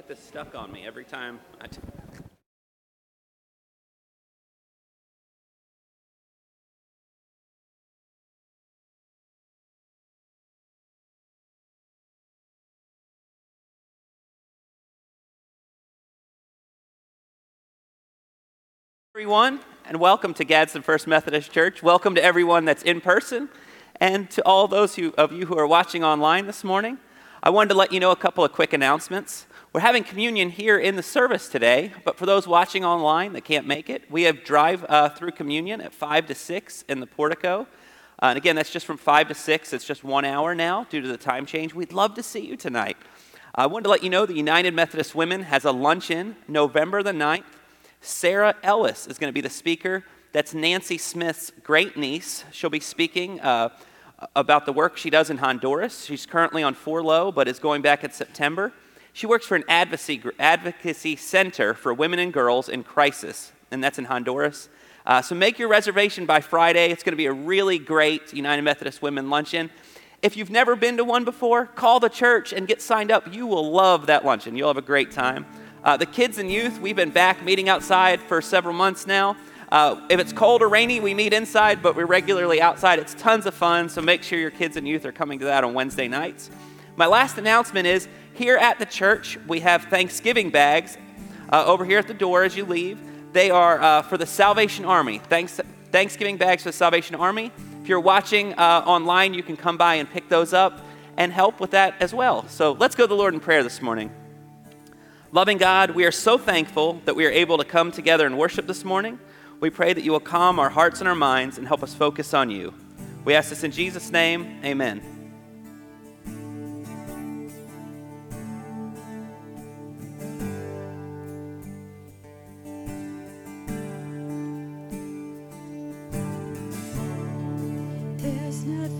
get this stuck on me every time I t- everyone, and welcome to Gadsden First Methodist Church. Welcome to everyone that's in person, and to all those who, of you who are watching online this morning. I wanted to let you know a couple of quick announcements. We're having communion here in the service today, but for those watching online that can't make it, we have drive uh, through communion at 5 to 6 in the portico. Uh, and again, that's just from 5 to 6. It's just one hour now due to the time change. We'd love to see you tonight. I wanted to let you know the United Methodist Women has a luncheon November the 9th Sarah Ellis is going to be the speaker. That's Nancy Smith's great niece. She'll be speaking uh, about the work she does in Honduras. She's currently on furlough, but is going back in September. She works for an advocacy, advocacy center for women and girls in crisis, and that's in Honduras. Uh, so make your reservation by Friday. It's going to be a really great United Methodist Women luncheon. If you've never been to one before, call the church and get signed up. You will love that luncheon. You'll have a great time. Uh, the kids and youth, we've been back meeting outside for several months now. Uh, if it's cold or rainy, we meet inside, but we're regularly outside. It's tons of fun, so make sure your kids and youth are coming to that on Wednesday nights. My last announcement is here at the church, we have Thanksgiving bags uh, over here at the door as you leave. They are uh, for the Salvation Army. Thanks, Thanksgiving bags for the Salvation Army. If you're watching uh, online, you can come by and pick those up and help with that as well. So let's go to the Lord in prayer this morning. Loving God, we are so thankful that we are able to come together and worship this morning. We pray that you will calm our hearts and our minds and help us focus on you. We ask this in Jesus' name. Amen. Nothing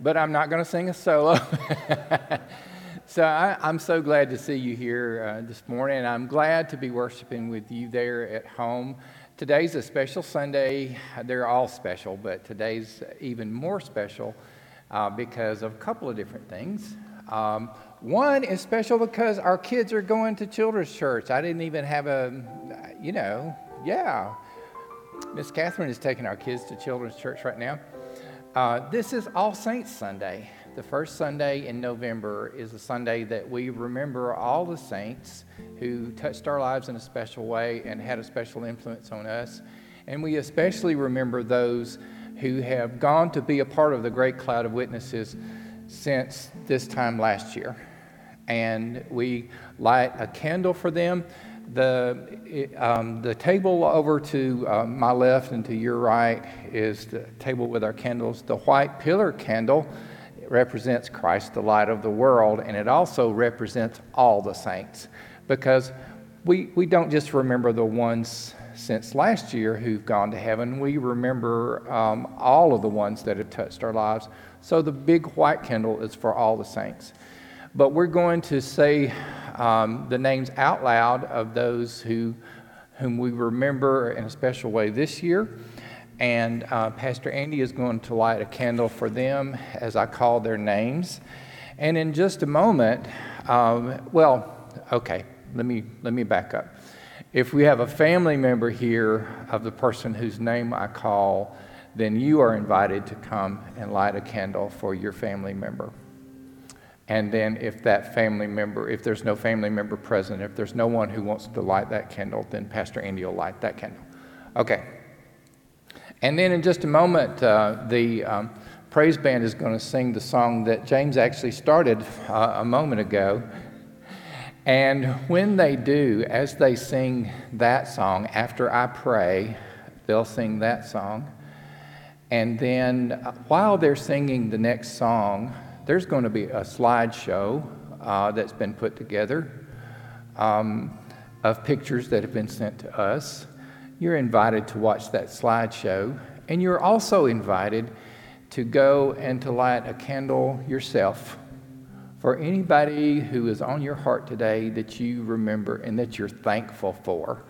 but I'm not going to sing a solo. so I, am so glad to see you here uh, this morning. I'm glad to be worshiping with you there at home. Today's a special Sunday. They're all special, but today's even more special uh, because of a couple of different things. Um, one is special because our kids are going to children's church. I didn't even have a, you know, yeah. Miss Catherine is taking our kids to children's church right now. Uh, this is All Saints Sunday. The first Sunday in November is a Sunday that we remember all the saints who touched our lives in a special way and had a special influence on us. And we especially remember those who have gone to be a part of the great cloud of witnesses since this time last year. And we light a candle for them the, um, the table over to uh, my left and to your right is the table with our candles. The white pillar candle represents Christ, the light of the world, and it also represents all the saints because we, we don't just remember the ones since last year who've gone to heaven, we remember um, all of the ones that have touched our lives. So the big white candle is for all the saints. But we're going to say um, the names out loud of those who, whom we remember in a special way this year. And uh, Pastor Andy is going to light a candle for them as I call their names. And in just a moment, um, well, okay, let me, let me back up. If we have a family member here of the person whose name I call, then you are invited to come and light a candle for your family member. And then, if that family member, if there's no family member present, if there's no one who wants to light that candle, then Pastor Andy will light that candle. Okay. And then, in just a moment, uh, the um, praise band is going to sing the song that James actually started uh, a moment ago. And when they do, as they sing that song, after I pray, they'll sing that song. And then, uh, while they're singing the next song, there's going to be a slideshow uh, that's been put together um, of pictures that have been sent to us. You're invited to watch that slideshow, and you're also invited to go and to light a candle yourself for anybody who is on your heart today that you remember and that you're thankful for.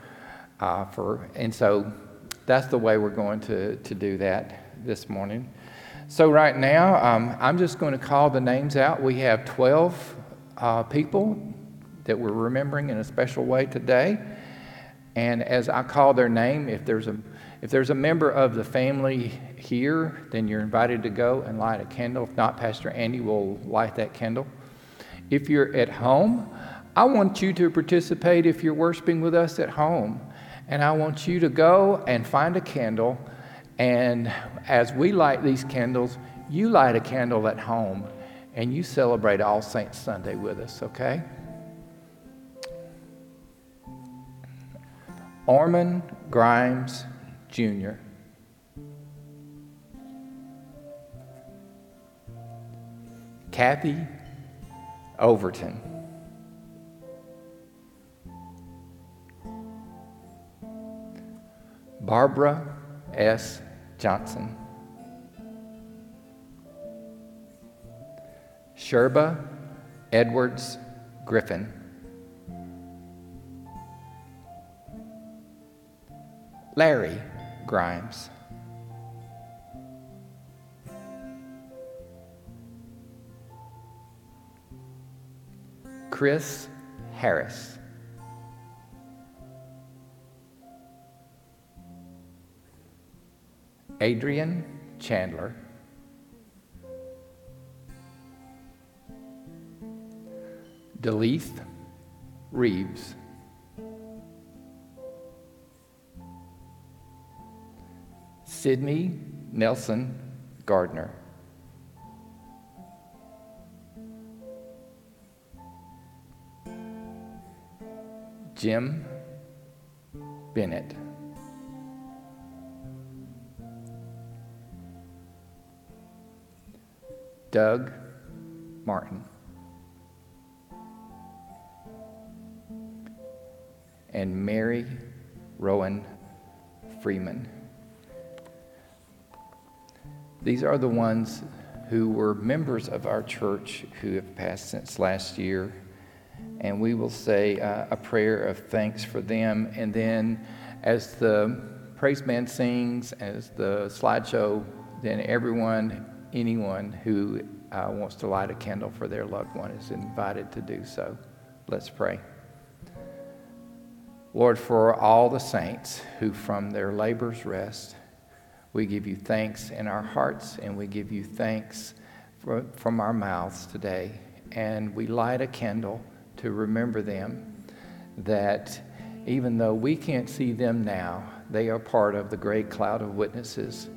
Uh, for and so that's the way we're going to, to do that this morning. So, right now, um, I'm just going to call the names out. We have 12 uh, people that we're remembering in a special way today. And as I call their name, if there's a if there's a member of the family here, then you're invited to go and light a candle. If not, Pastor Andy will light that candle. If you're at home, I want you to participate if you're worshiping with us at home. And I want you to go and find a candle and as we light these candles, you light a candle at home and you celebrate All Saints Sunday with us, okay? Orman Grimes Jr. Kathy Overton. Barbara S. Johnson. Sherba Edwards Griffin. Larry Grimes. Chris Harris. Adrian Chandler. Deleith Reeves. Sydney Nelson Gardner. Jim Bennett. Doug Martin. And Mary Rowan Freeman. These are the ones who were members of our church who have passed since last year. And we will say uh, a prayer of thanks for them. And then, as the praise band sings, as the slideshow, then everyone, anyone who uh, wants to light a candle for their loved one is invited to do so. Let's pray. Lord, for all the saints who from their labors rest, we give you thanks in our hearts and we give you thanks for, from our mouths today. And we light a candle to remember them that even though we can't see them now, they are part of the great cloud of witnesses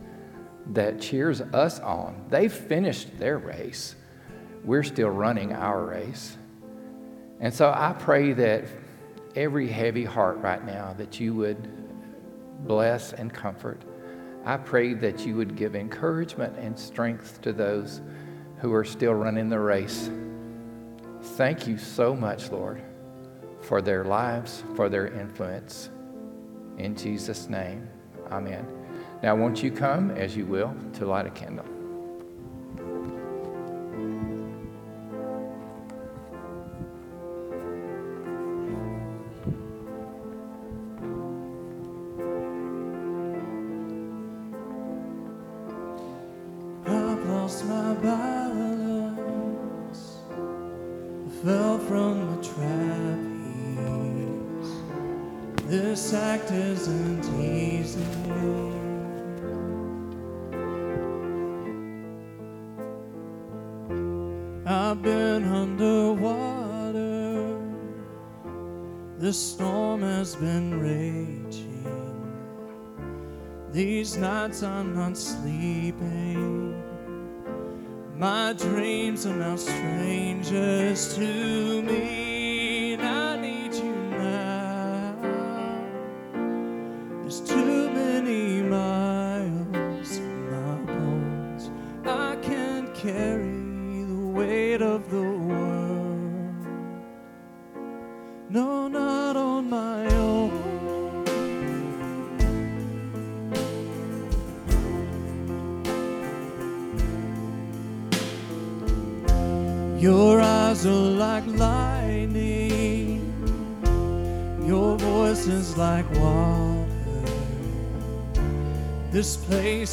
that cheers us on. They've finished their race. We're still running our race. And so I pray that every heavy heart right now that you would bless and comfort. I pray that you would give encouragement and strength to those who are still running the race. Thank you so much, Lord, for their lives, for their influence. In Jesus' name, amen. Now, won't you come, as you will, to light a candle? I've lost my balance. I The storm has been raging. These nights I'm not sleeping. My dreams are now strangers to me.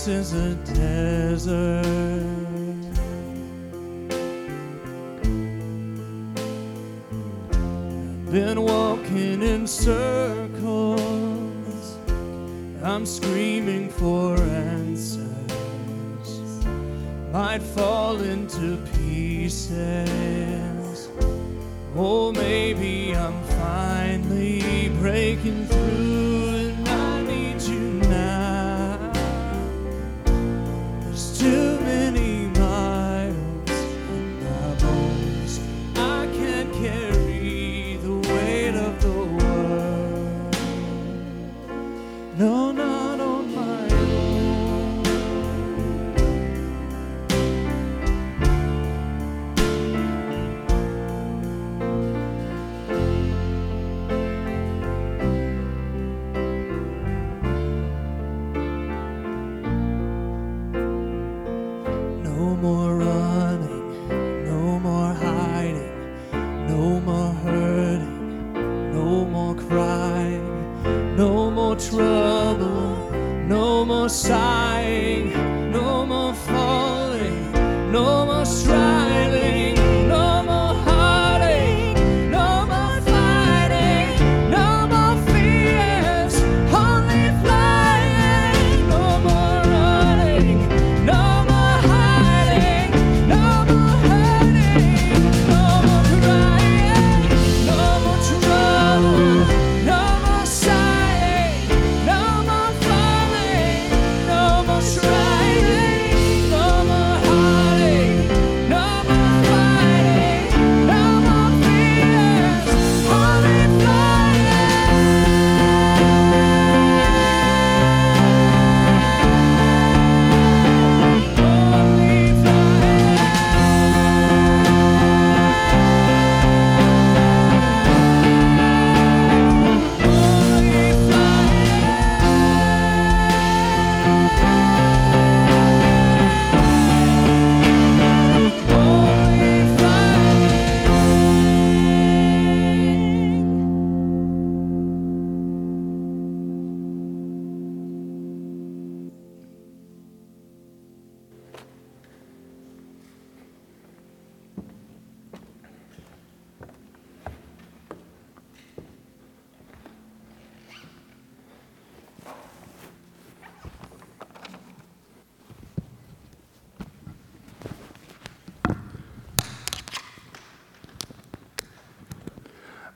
Place is a desert. Been walking in circles. I'm screaming for answers. Might fall into pieces.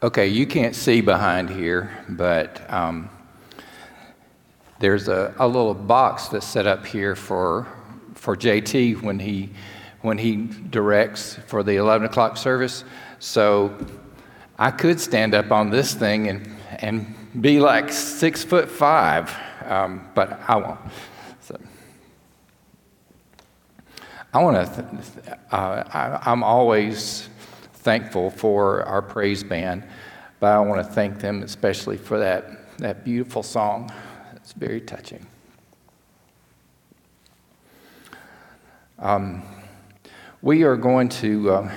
Okay, you can't see behind here, but um, there's a, a little box that's set up here for, for JT when he, when he directs for the 11 o'clock service. So I could stand up on this thing and, and be like six foot five, um, but I won't. So I want to, th- uh, I'm always thankful for our praise band, but I want to thank them especially for that, that beautiful song. It's very touching. Um, we are going to, uh,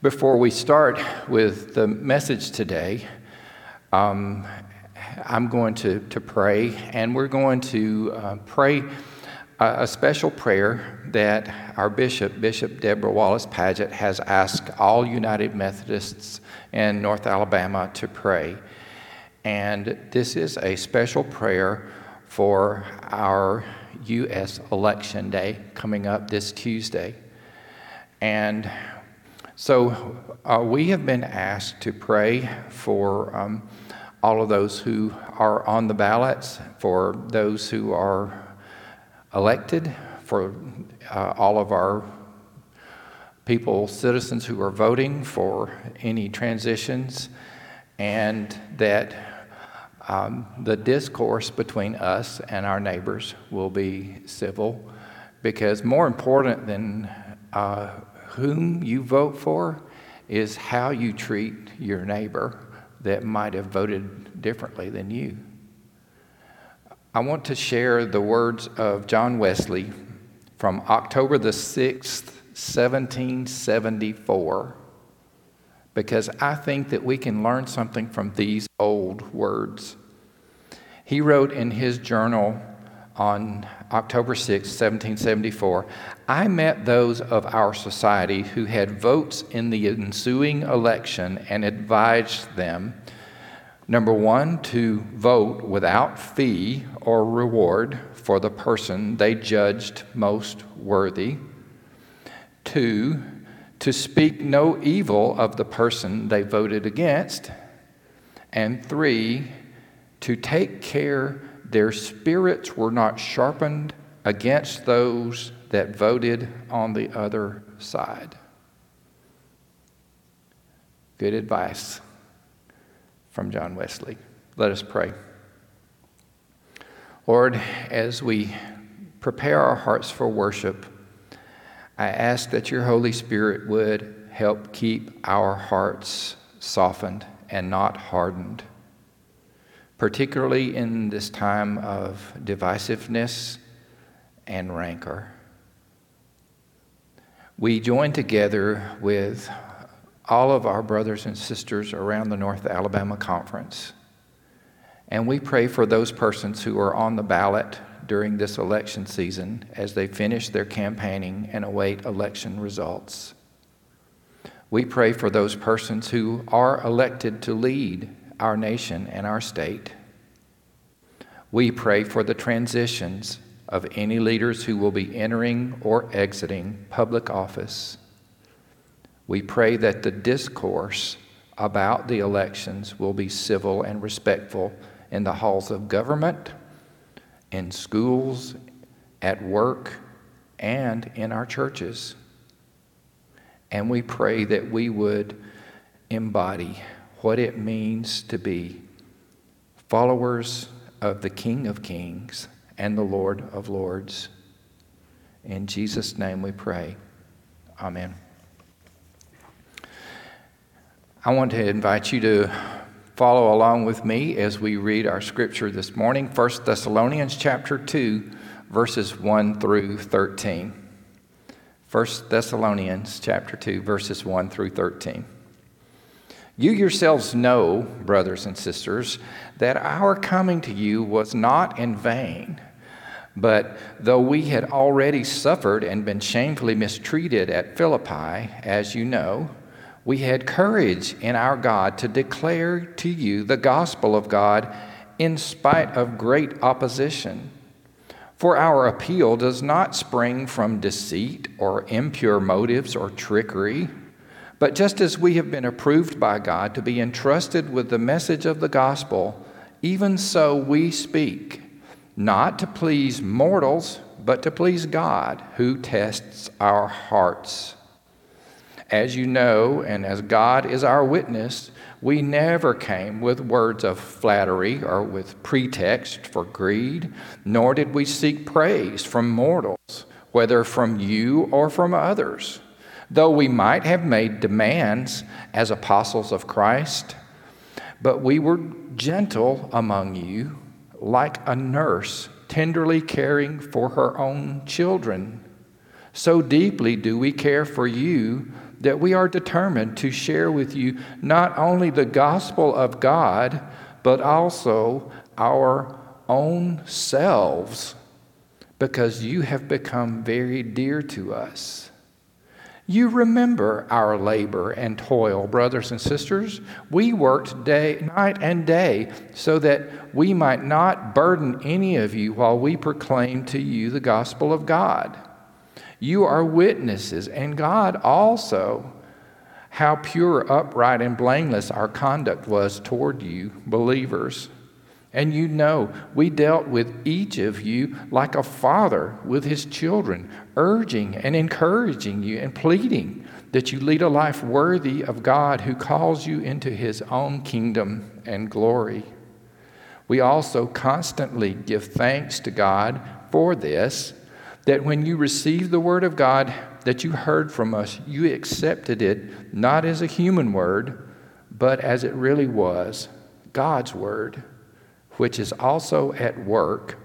before we start with the message today, um, I'm going to, to pray, and we're going to uh, pray a, a special prayer that our bishop, Bishop Deborah Wallace Padgett, has asked all United Methodists in North Alabama to pray. And this is a special prayer for our U.S. election day coming up this Tuesday. And so uh, we have been asked to pray for um, all of those who are on the ballots, for those who are elected, for uh, all of our people, citizens who are voting for any transitions, and that um, the discourse between us and our neighbors will be civil, because more important than uh, whom you vote for is how you treat your neighbor that might have voted differently than you. I want to share the words of John Wesley from October the 6th, 1774, because I think that we can learn something from these old words. He wrote in his journal on October 6, 1774, I met those of our society who had votes in the ensuing election and advised them number one, to vote without fee or reward for the person they judged most worthy, two, to speak no evil of the person they voted against, and three, to take care their spirits were not sharpened against those that voted on the other side. Good advice from John Wesley. Let us pray. Lord, as we prepare our hearts for worship, I ask that your Holy Spirit would help keep our hearts softened and not hardened particularly in this time of divisiveness and rancor. We join together with all of our brothers and sisters around the North Alabama Conference, and we pray for those persons who are on the ballot during this election season as they finish their campaigning and await election results. We pray for those persons who are elected to lead our nation and our state. We pray for the transitions of any leaders who will be entering or exiting public office. We pray that the discourse about the elections will be civil and respectful in the halls of government, in schools, at work, and in our churches. And we pray that we would embody what it means to be followers of the King of Kings and the Lord of Lords. In Jesus' name we pray. Amen. I want to invite you to follow along with me as we read our scripture this morning 1 Thessalonians chapter 2 verses 1 through 13. 1 Thessalonians chapter 2 verses 1 through 13. You yourselves know, brothers and sisters, that our coming to you was not in vain. But though we had already suffered and been shamefully mistreated at Philippi, as you know, we had courage in our God to declare to you the gospel of God in spite of great opposition. For our appeal does not spring from deceit or impure motives or trickery But just as we have been approved by God to be entrusted with the message of the gospel, even so we speak, not to please mortals, but to please God, who tests our hearts. As you know, and as God is our witness, we never came with words of flattery or with pretext for greed, nor did we seek praise from mortals, whether from you or from others. Though we might have made demands as apostles of Christ, but we were gentle among you, like a nurse tenderly caring for her own children. So deeply do we care for you that we are determined to share with you not only the gospel of God, but also our own selves, because you have become very dear to us. You remember our labor and toil, brothers and sisters. We worked day, night and day so that we might not burden any of you while we proclaim to you the gospel of God. You are witnesses, and God also, how pure, upright, and blameless our conduct was toward you, believers. And you know, we dealt with each of you like a father with his children, urging and encouraging you and pleading that you lead a life worthy of God who calls you into his own kingdom and glory. We also constantly give thanks to God for this that when you received the word of God that you heard from us, you accepted it not as a human word, but as it really was God's word, which is also at work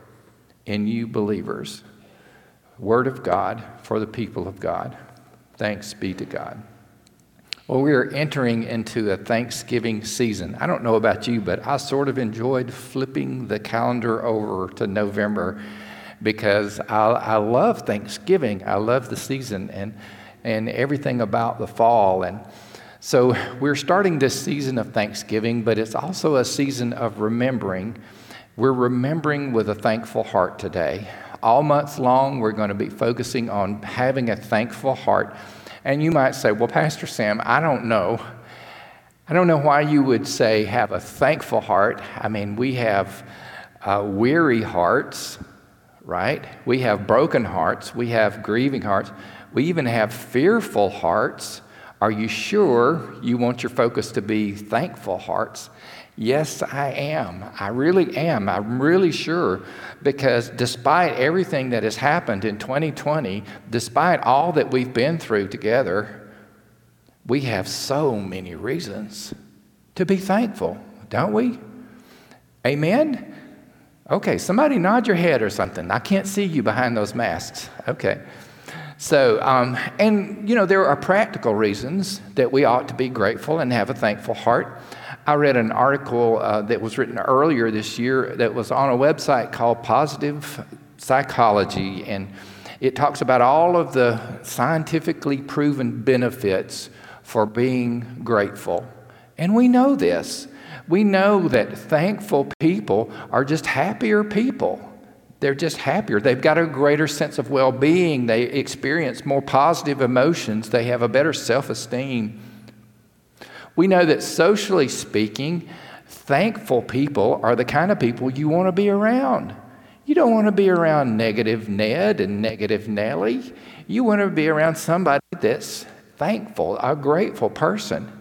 in you believers. Word of God for the people of God. Thanks be to God. Well, we are entering into a Thanksgiving season. I don't know about you, but I sort of enjoyed flipping the calendar over to November because I, I love Thanksgiving. I love the season and, and everything about the fall. And so we're starting this season of Thanksgiving, but it's also a season of remembering. We're remembering with a thankful heart today. All month long, we're going to be focusing on having a thankful heart. And you might say, Well, Pastor Sam, I don't know. I don't know why you would say have a thankful heart. I mean, we have uh, weary hearts, right? We have broken hearts, we have grieving hearts, we even have fearful hearts. Are you sure you want your focus to be thankful hearts? Yes, I am. I really am. I'm really sure because despite everything that has happened in 2020, despite all that we've been through together, we have so many reasons to be thankful, don't we? Amen? Okay, somebody nod your head or something. I can't see you behind those masks. Okay. So, um, and you know, there are practical reasons that we ought to be grateful and have a thankful heart. I read an article uh, that was written earlier this year that was on a website called Positive Psychology, and it talks about all of the scientifically proven benefits for being grateful. And we know this. We know that thankful people are just happier people. They're just happier. They've got a greater sense of well being. They experience more positive emotions. They have a better self esteem. We know that socially speaking, thankful people are the kind of people you want to be around. You don't want to be around negative Ned and negative Nellie. You want to be around somebody that's thankful, a grateful person.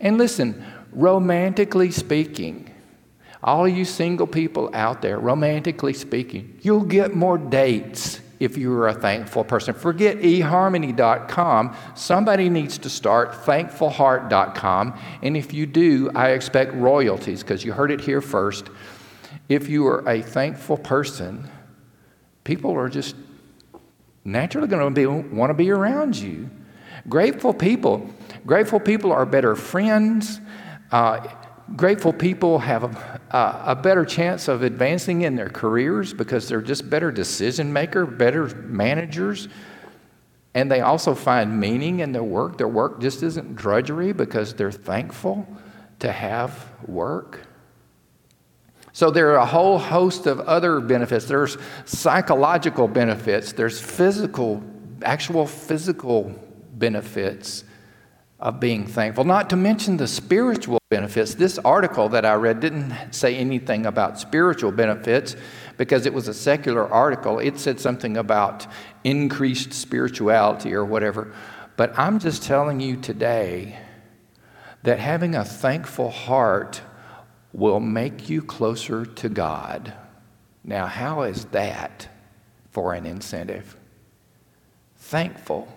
And listen, romantically speaking, all you single people out there, romantically speaking, you'll get more dates if you're a thankful person. Forget eharmony.com. Somebody needs to start thankfulheart.com. And if you do, I expect royalties because you heard it here first. If you are a thankful person, people are just naturally going to want to be around you. Grateful people, grateful people are better friends. Uh, grateful people have a, a, better chance of advancing in their careers because they're just better decision maker, better managers, and they also find meaning in their work. Their work just isn't drudgery because they're thankful to have work. So there are a whole host of other benefits. There's psychological benefits. There's physical, actual physical benefits of being thankful, not to mention the spiritual benefits. This article that I read didn't say anything about spiritual benefits because it was a secular article. It said something about increased spirituality or whatever. But I'm just telling you today that having a thankful heart will make you closer to God. Now, how is that for an incentive? Thankful.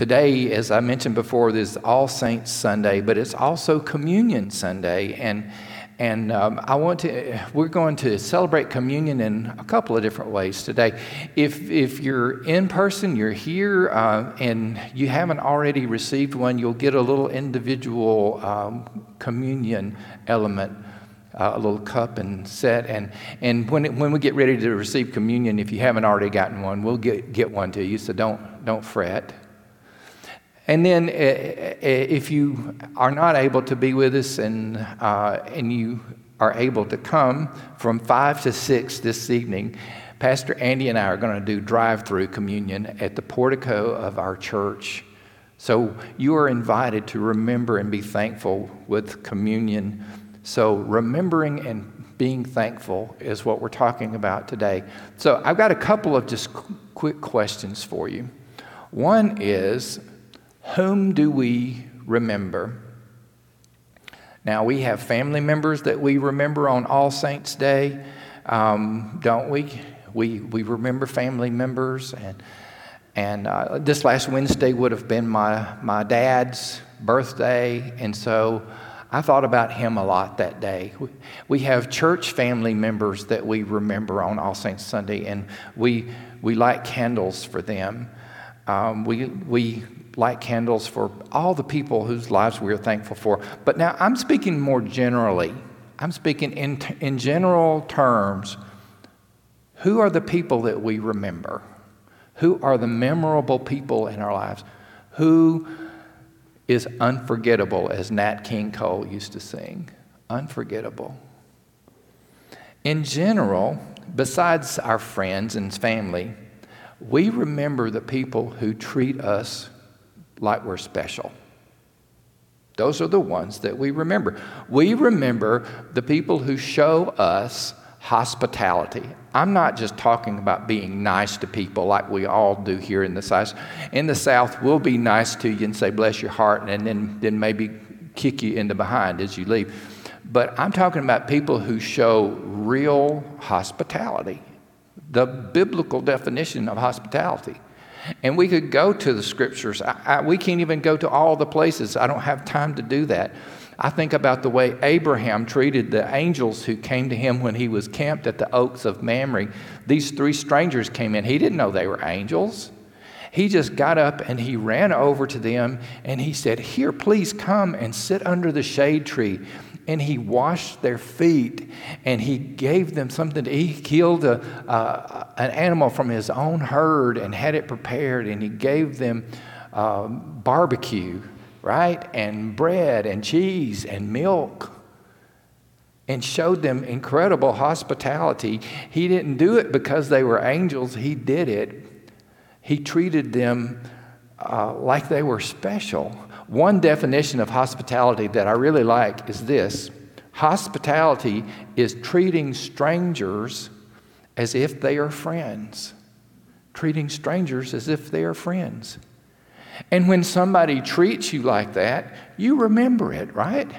Today, as I mentioned before, is All Saints Sunday, but it's also Communion Sunday. And and um, I want to, we're going to celebrate communion in a couple of different ways today. If, if you're in person, you're here, uh, and you haven't already received one, you'll get a little individual um, communion element. Uh, a little cup and set. And, and when, it, when we get ready to receive communion, if you haven't already gotten one, we'll get, get one to you, so don't, don't fret. And then, uh, uh, if you are not able to be with us and, uh, and you are able to come from 5 to 6 this evening, Pastor Andy and I are going to do drive through communion at the portico of our church. So you are invited to remember and be thankful with communion. So, remembering and being thankful is what we're talking about today. So, I've got a couple of just quick questions for you. One is whom do we remember? Now, we have family members that we remember on All Saints' Day, um, don't we? We, we remember family members. And, and uh, this last Wednesday would have been my, my dad's birthday. And so I thought about him a lot that day. We, have church family members that we remember on All Saints Sunday, and we, we light candles for them. Um, we, we light candles for all the people whose lives we are thankful for. But now I'm speaking more generally. I'm speaking in, in general terms. Who are the people that we remember? Who are the memorable people in our lives? Who is unforgettable, as Nat King Cole used to sing? Unforgettable. In general, besides our friends and family, we remember the people who treat us like we're special. Those are the ones that we remember. We remember the people who show us hospitality. I'm not just talking about being nice to people like we all do here in the South. In the South, we'll be nice to you and say, bless your heart, and then, then maybe kick you in the behind as you leave. But I'm talking about people who show real hospitality, the biblical definition of hospitality. And we could go to the scriptures. I, I, we can't even go to all the places. I don't have time to do that. I think about the way Abraham treated the angels who came to him when he was camped at the oaks of Mamre. These three strangers came in. He didn't know they were angels. He just got up and he ran over to them and he said, Here, please come and sit under the shade tree and he washed their feet and he gave them something to eat. He killed a, uh, an animal from his own herd and had it prepared and he gave them uh, barbecue, right? And bread and cheese and milk and showed them incredible hospitality. He didn't do it because they were angels, he did it. He treated them uh, like they were special. One definition of hospitality that I really like is this hospitality is treating strangers as if they are friends. Treating strangers as if they are friends. And when somebody treats you like that, you remember it, right?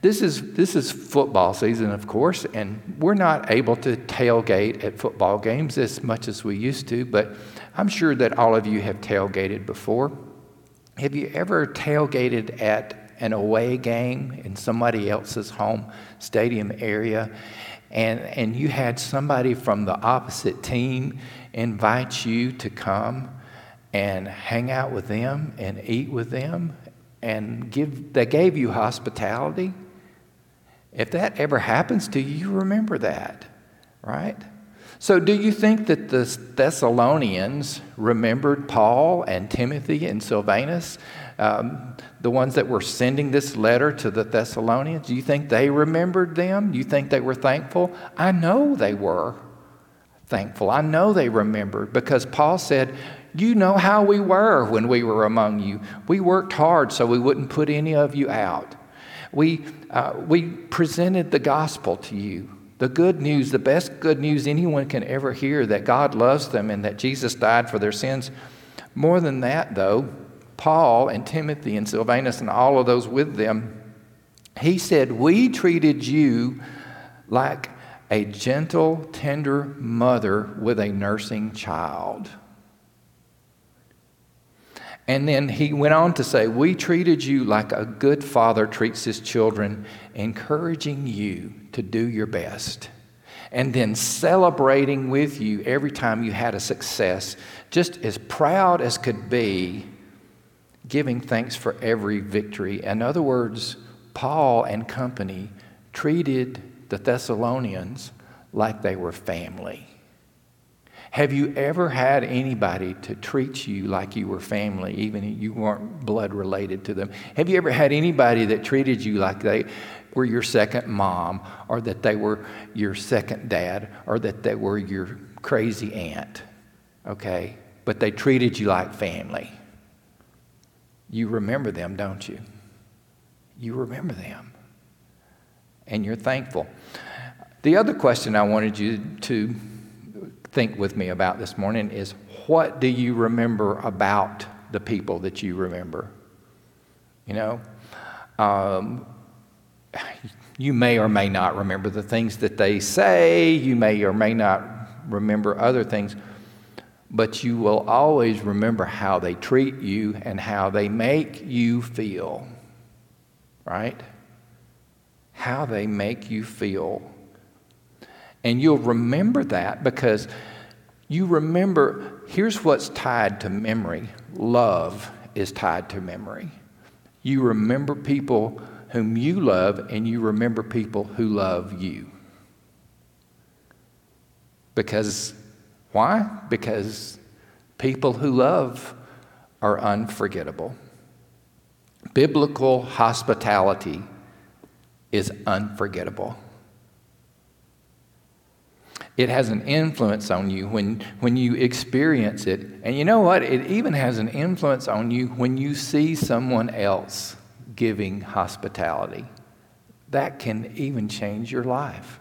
This is, this is football season, of course, and we're not able to tailgate at football games as much as we used to, but I'm sure that all of you have tailgated before. Have you ever tailgated at an away game in somebody else's home stadium area? And, and you had somebody from the opposite team invite you to come and hang out with them and eat with them and give they gave you hospitality? If that ever happens to you you remember that right so, do you think that the Thessalonians remembered Paul and Timothy and Silvanus, um, the ones that were sending this letter to the Thessalonians? Do you think they remembered them? Do you think they were thankful? I know they were thankful. I know they remembered because Paul said, You know how we were when we were among you. We worked hard so we wouldn't put any of you out. We, uh, we presented the gospel to you the good news, the best good news anyone can ever hear that God loves them and that Jesus died for their sins. More than that, though, Paul and Timothy and Silvanus and all of those with them, he said, We treated you like a gentle, tender mother with a nursing child. And then he went on to say, We treated you like a good father treats his children, encouraging you to do your best. And then celebrating with you every time you had a success, just as proud as could be, giving thanks for every victory. In other words, Paul and company treated the Thessalonians like they were family. Have you ever had anybody to treat you like you were family, even if you weren't blood related to them? Have you ever had anybody that treated you like they were your second mom, or that they were your second dad, or that they were your crazy aunt? Okay? But they treated you like family. You remember them, don't you? You remember them. And you're thankful. The other question I wanted you to think with me about this morning is what do you remember about the people that you remember? You know, um, you may or may not remember the things that they say, you may or may not remember other things, but you will always remember how they treat you and how they make you feel, right? How they make you feel. And you'll remember that because you remember here's what's tied to memory love is tied to memory. You remember people whom you love, and you remember people who love you. Because, why? Because people who love are unforgettable. Biblical hospitality is unforgettable. It has an influence on you when, when you experience it. And you know what? It even has an influence on you when you see someone else giving hospitality. That can even change your life.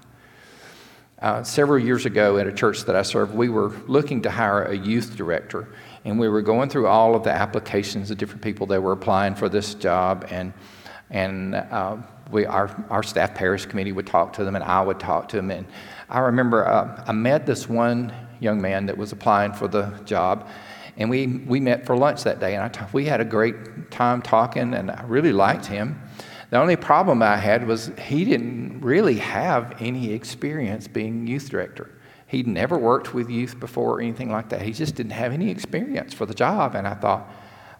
Uh, several years ago at a church that I served, we were looking to hire a youth director. And we were going through all of the applications of different people that were applying for this job. And, and uh, we, our, our staff parish committee would talk to them, and I would talk to them. And I remember uh, I met this one young man that was applying for the job, and we, we met for lunch that day. And I t- we had a great time talking, and I really liked him. The only problem I had was he didn't really have any experience being youth director. He'd never worked with youth before or anything like that. He just didn't have any experience for the job. And I thought,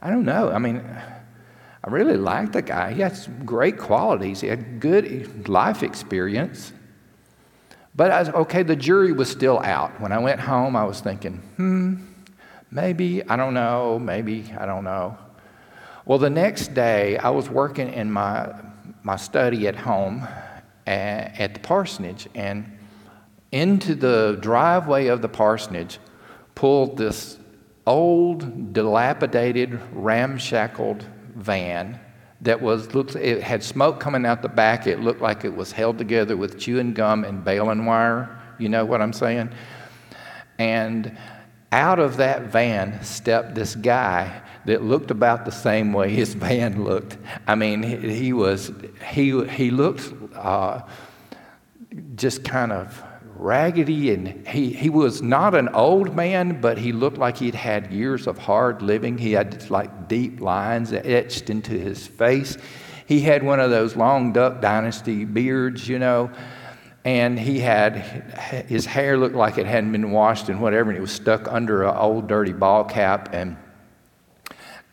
I don't know. I mean, I really liked the guy. He had great qualities. He had good life experience. But I was, okay, the jury was still out. When I went home, I was thinking, hmm, maybe, I don't know, maybe, I don't know. Well, the next day, I was working in my, my study at home at, at the parsonage, and into the driveway of the parsonage pulled this old, dilapidated, ramshackled van that was looked it had smoke coming out the back. It looked like it was held together with chewing gum and baling wire. You know what i'm saying? And out of that van stepped this guy that looked about the same way his van looked. I mean he, was he he looked uh, just kind of raggedy and he, he was not an old man but he looked like he'd had years of hard living. He had like deep lines etched into his face. He had one of those long duck dynasty beards you know and he had his hair looked like it hadn't been washed and whatever and it was stuck under an old dirty ball cap. And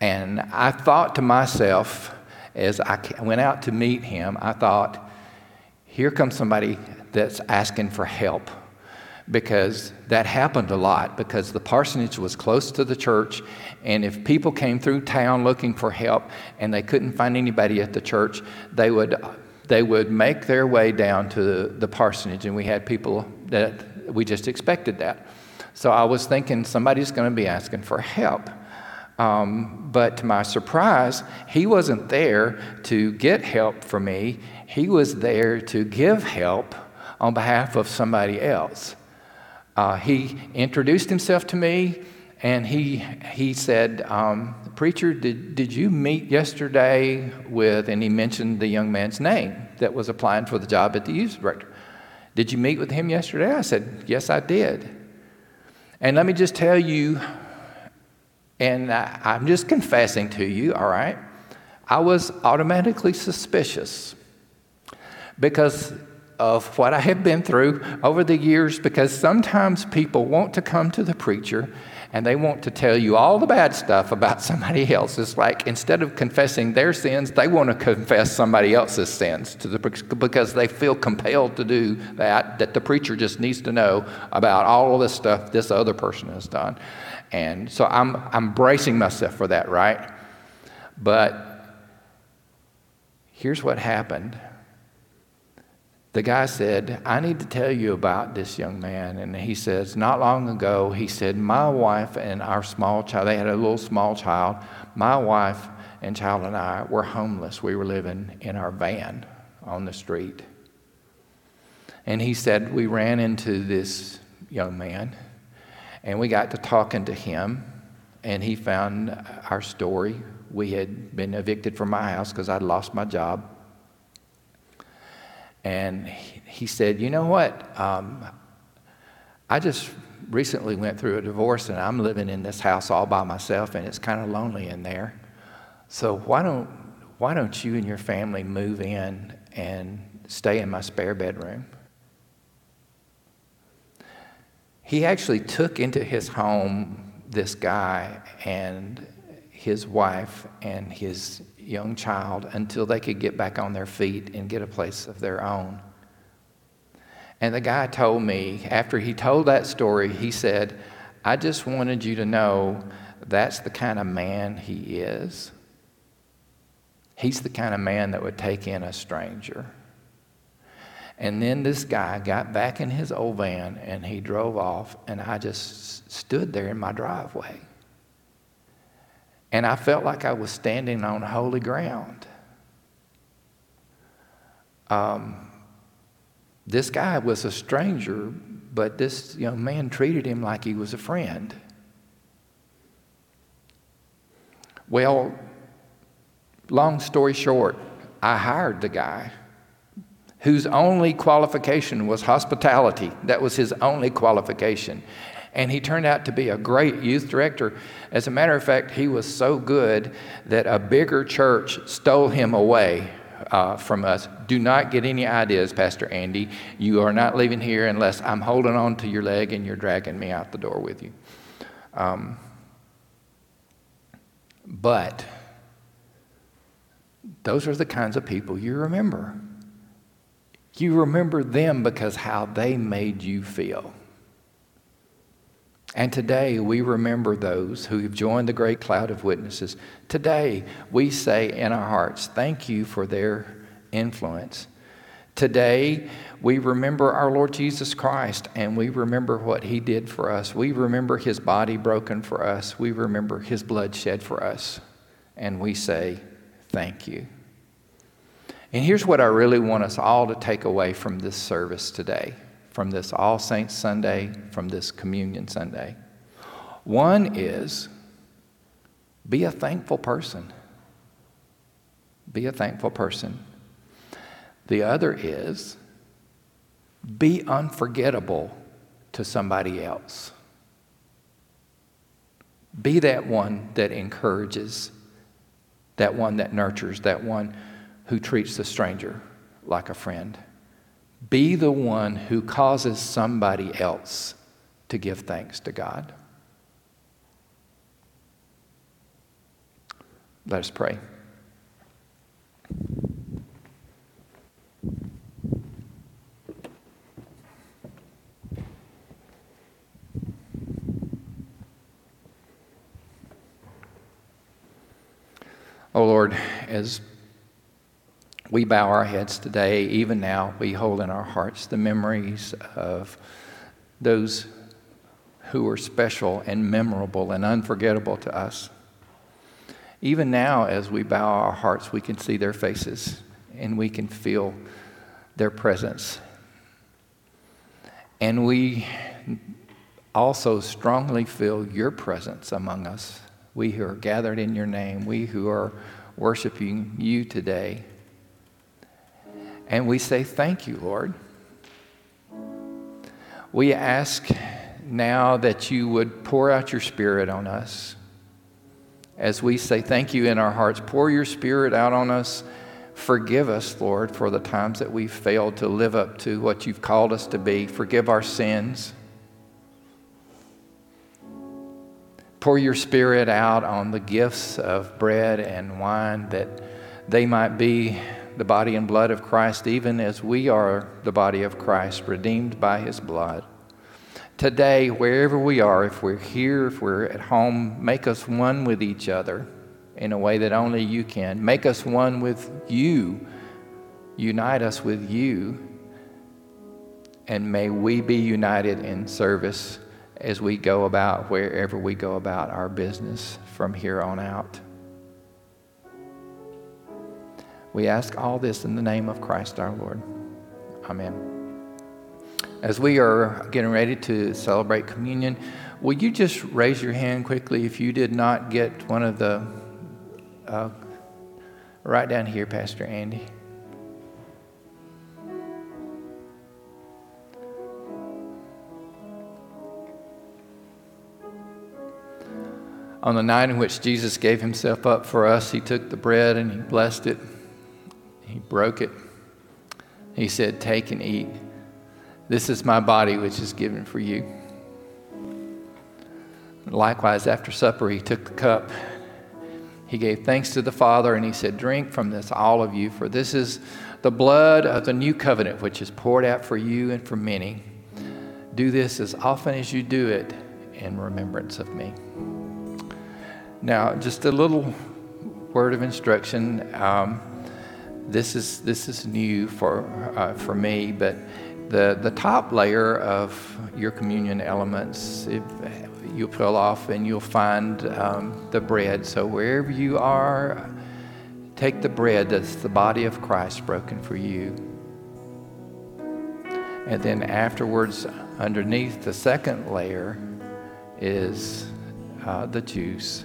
and i thought to myself as i went out to meet him i thought here comes somebody that's asking for help. Because that happened a lot because the parsonage was close to the church and if people came through town looking for help and they couldn't find anybody at the church they would they would make their way down to the, parsonage and we had people that we just expected that So I was thinking somebody's going to be asking for help. Um, but to my surprise, he wasn't there to get help for me. He was there to give help on behalf of somebody else. Uh, he introduced himself to me and he, he said, um, Preacher, did, did you meet yesterday with, and he mentioned the young man's name that was applying for the job at the youth director. Did you meet with him yesterday? I said, Yes, I did. And let me just tell you, and I, I'm just confessing to you, all right? I was automatically suspicious because of what I have been through over the years, because sometimes people want to come to the preacher and they want to tell you all the bad stuff about somebody else. It's like instead of confessing their sins, they want to confess somebody else's sins to the, because they feel compelled to do that, that the preacher just needs to know about all of this stuff this other person has done. And so I'm, I'm bracing myself for that, right? But here's what happened the guy said, I need to tell you about this young man. And he says, Not long ago, he said, My wife and our small child, they had a little small child. My wife and child and I were homeless. We were living in our van on the street. And he said, We ran into this young man and we got to talking to him. And he found our story. We had been evicted from my house because I'd lost my job. And he said, You know what? Um, I just recently went through a divorce and I'm living in this house all by myself and it's kind of lonely in there. So why don't, why don't you and your family move in and stay in my spare bedroom? He actually took into his home this guy and his wife and his young child until they could get back on their feet and get a place of their own. And the guy told me, after he told that story, he said, I just wanted you to know that's the kind of man he is. He's the kind of man that would take in a stranger. And then this guy got back in his old van and he drove off, and I just stood there in my driveway. And I felt like I was standing on holy ground. Um, this guy was a stranger, but this young man treated him like he was a friend. Well, long story short, I hired the guy whose only qualification was hospitality. That was his only qualification and he turned out to be a great youth director. As a matter of fact, he was so good that a bigger church stole him away uh, from us. Do not get any ideas, Pastor Andy. You are not leaving here unless I'm holding on to your leg and you're dragging me out the door with you. Um, but those are the kinds of people you remember. You remember them because how they made you feel. And today we remember those who have joined the great cloud of witnesses. Today we say in our hearts, thank you for their influence. Today we remember our Lord Jesus Christ and we remember what he did for us. We remember his body broken for us. We remember his blood shed for us. And we say, thank you. And here's what I really want us all to take away from this service today from this All Saints Sunday, from this Communion Sunday. One is be a thankful person. Be a thankful person. The other is be unforgettable to somebody else. Be that one that encourages, that one that nurtures, that one who treats the stranger like a friend. Be the one who causes somebody else to give thanks to God. Let us pray. Oh Lord, as we bow our heads today, even now, we hold in our hearts the memories of those who are special and memorable and unforgettable to us. Even now, as we bow our hearts, we can see their faces and we can feel their presence. And we also strongly feel your presence among us. We who are gathered in your name, we who are worshiping you today. And we say, Thank you, Lord. We ask now that you would pour out your Spirit on us. As we say thank you in our hearts, pour your Spirit out on us. Forgive us, Lord, for the times that we've failed to live up to what you've called us to be. Forgive our sins. Pour your Spirit out on the gifts of bread and wine that they might be the body and blood of Christ, even as we are the body of Christ, redeemed by his blood. Today, wherever we are, if we're here, if we're at home, make us one with each other in a way that only you can. Make us one with you. Unite us with you. And may we be united in service as we go about wherever we go about our business from here on out. We ask all this in the name of Christ our Lord. Amen. As we are getting ready to celebrate communion, will you just raise your hand quickly if you did not get one of the, uh, right down here, Pastor Andy? On the night in which Jesus gave himself up for us, he took the bread and he blessed it. He broke it. He said, Take and eat. This is my body, which is given for you. Likewise, after supper, he took the cup. He gave thanks to the Father, and he said, Drink from this, all of you, for this is the blood of the new covenant, which is poured out for you and for many. Do this as often as you do it in remembrance of me. Now, just a little word of instruction. Um, this is this is new for uh, for me, but the the top layer of your communion elements it, you peel off and you'll find um, the bread. So wherever you are, take the bread that's the body of Christ broken for you. And then afterwards, underneath the second layer is uh, the juice.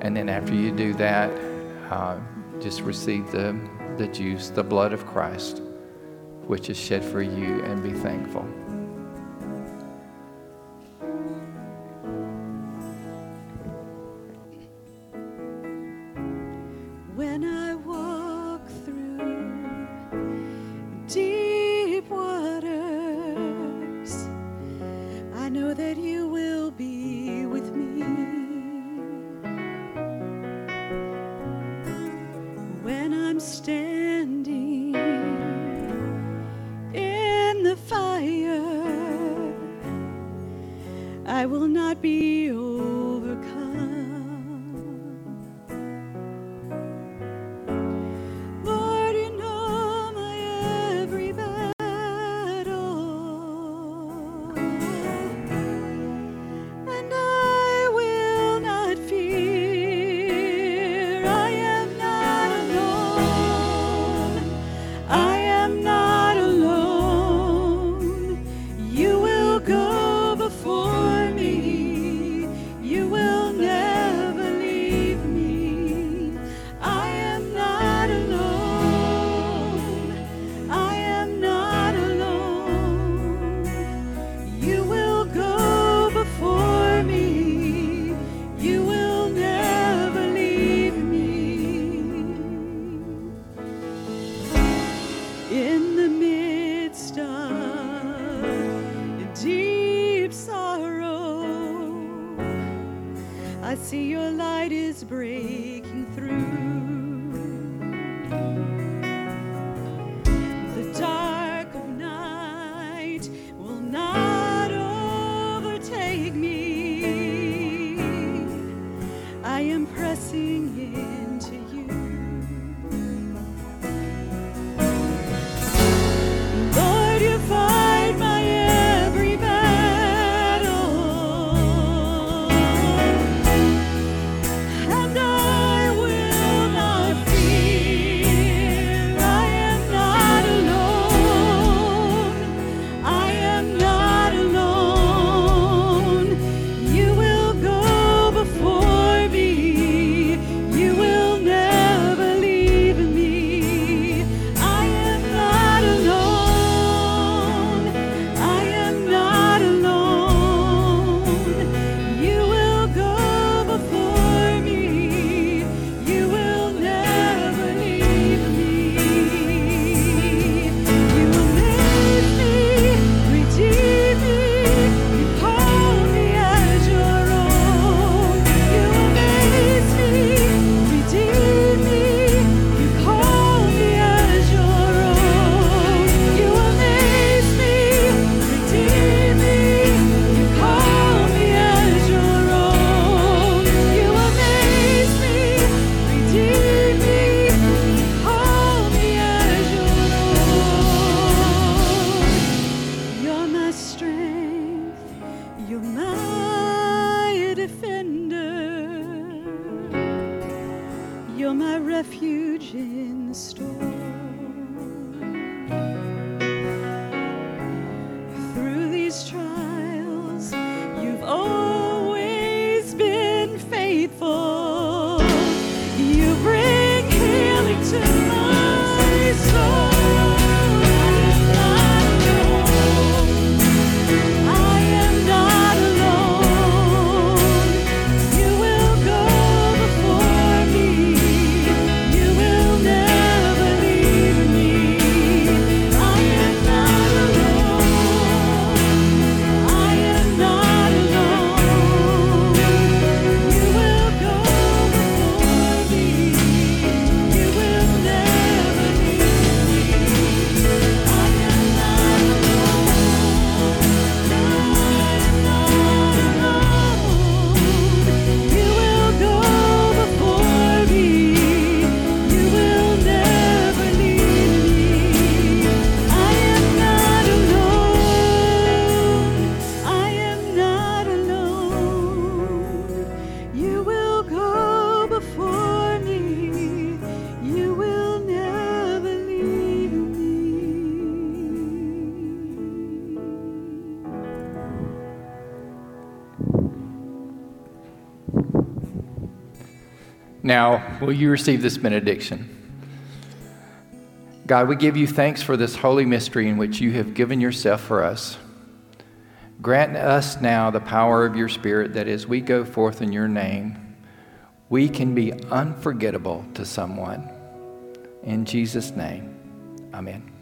And then after you do that, uh, just receive the, the juice, the blood of Christ, which is shed for you, and be thankful. Now, will you receive this benediction? God, we give you thanks for this holy mystery in which you have given yourself for us. Grant us now the power of your Spirit that as we go forth in your name, we can be unforgettable to someone. In Jesus' name, amen.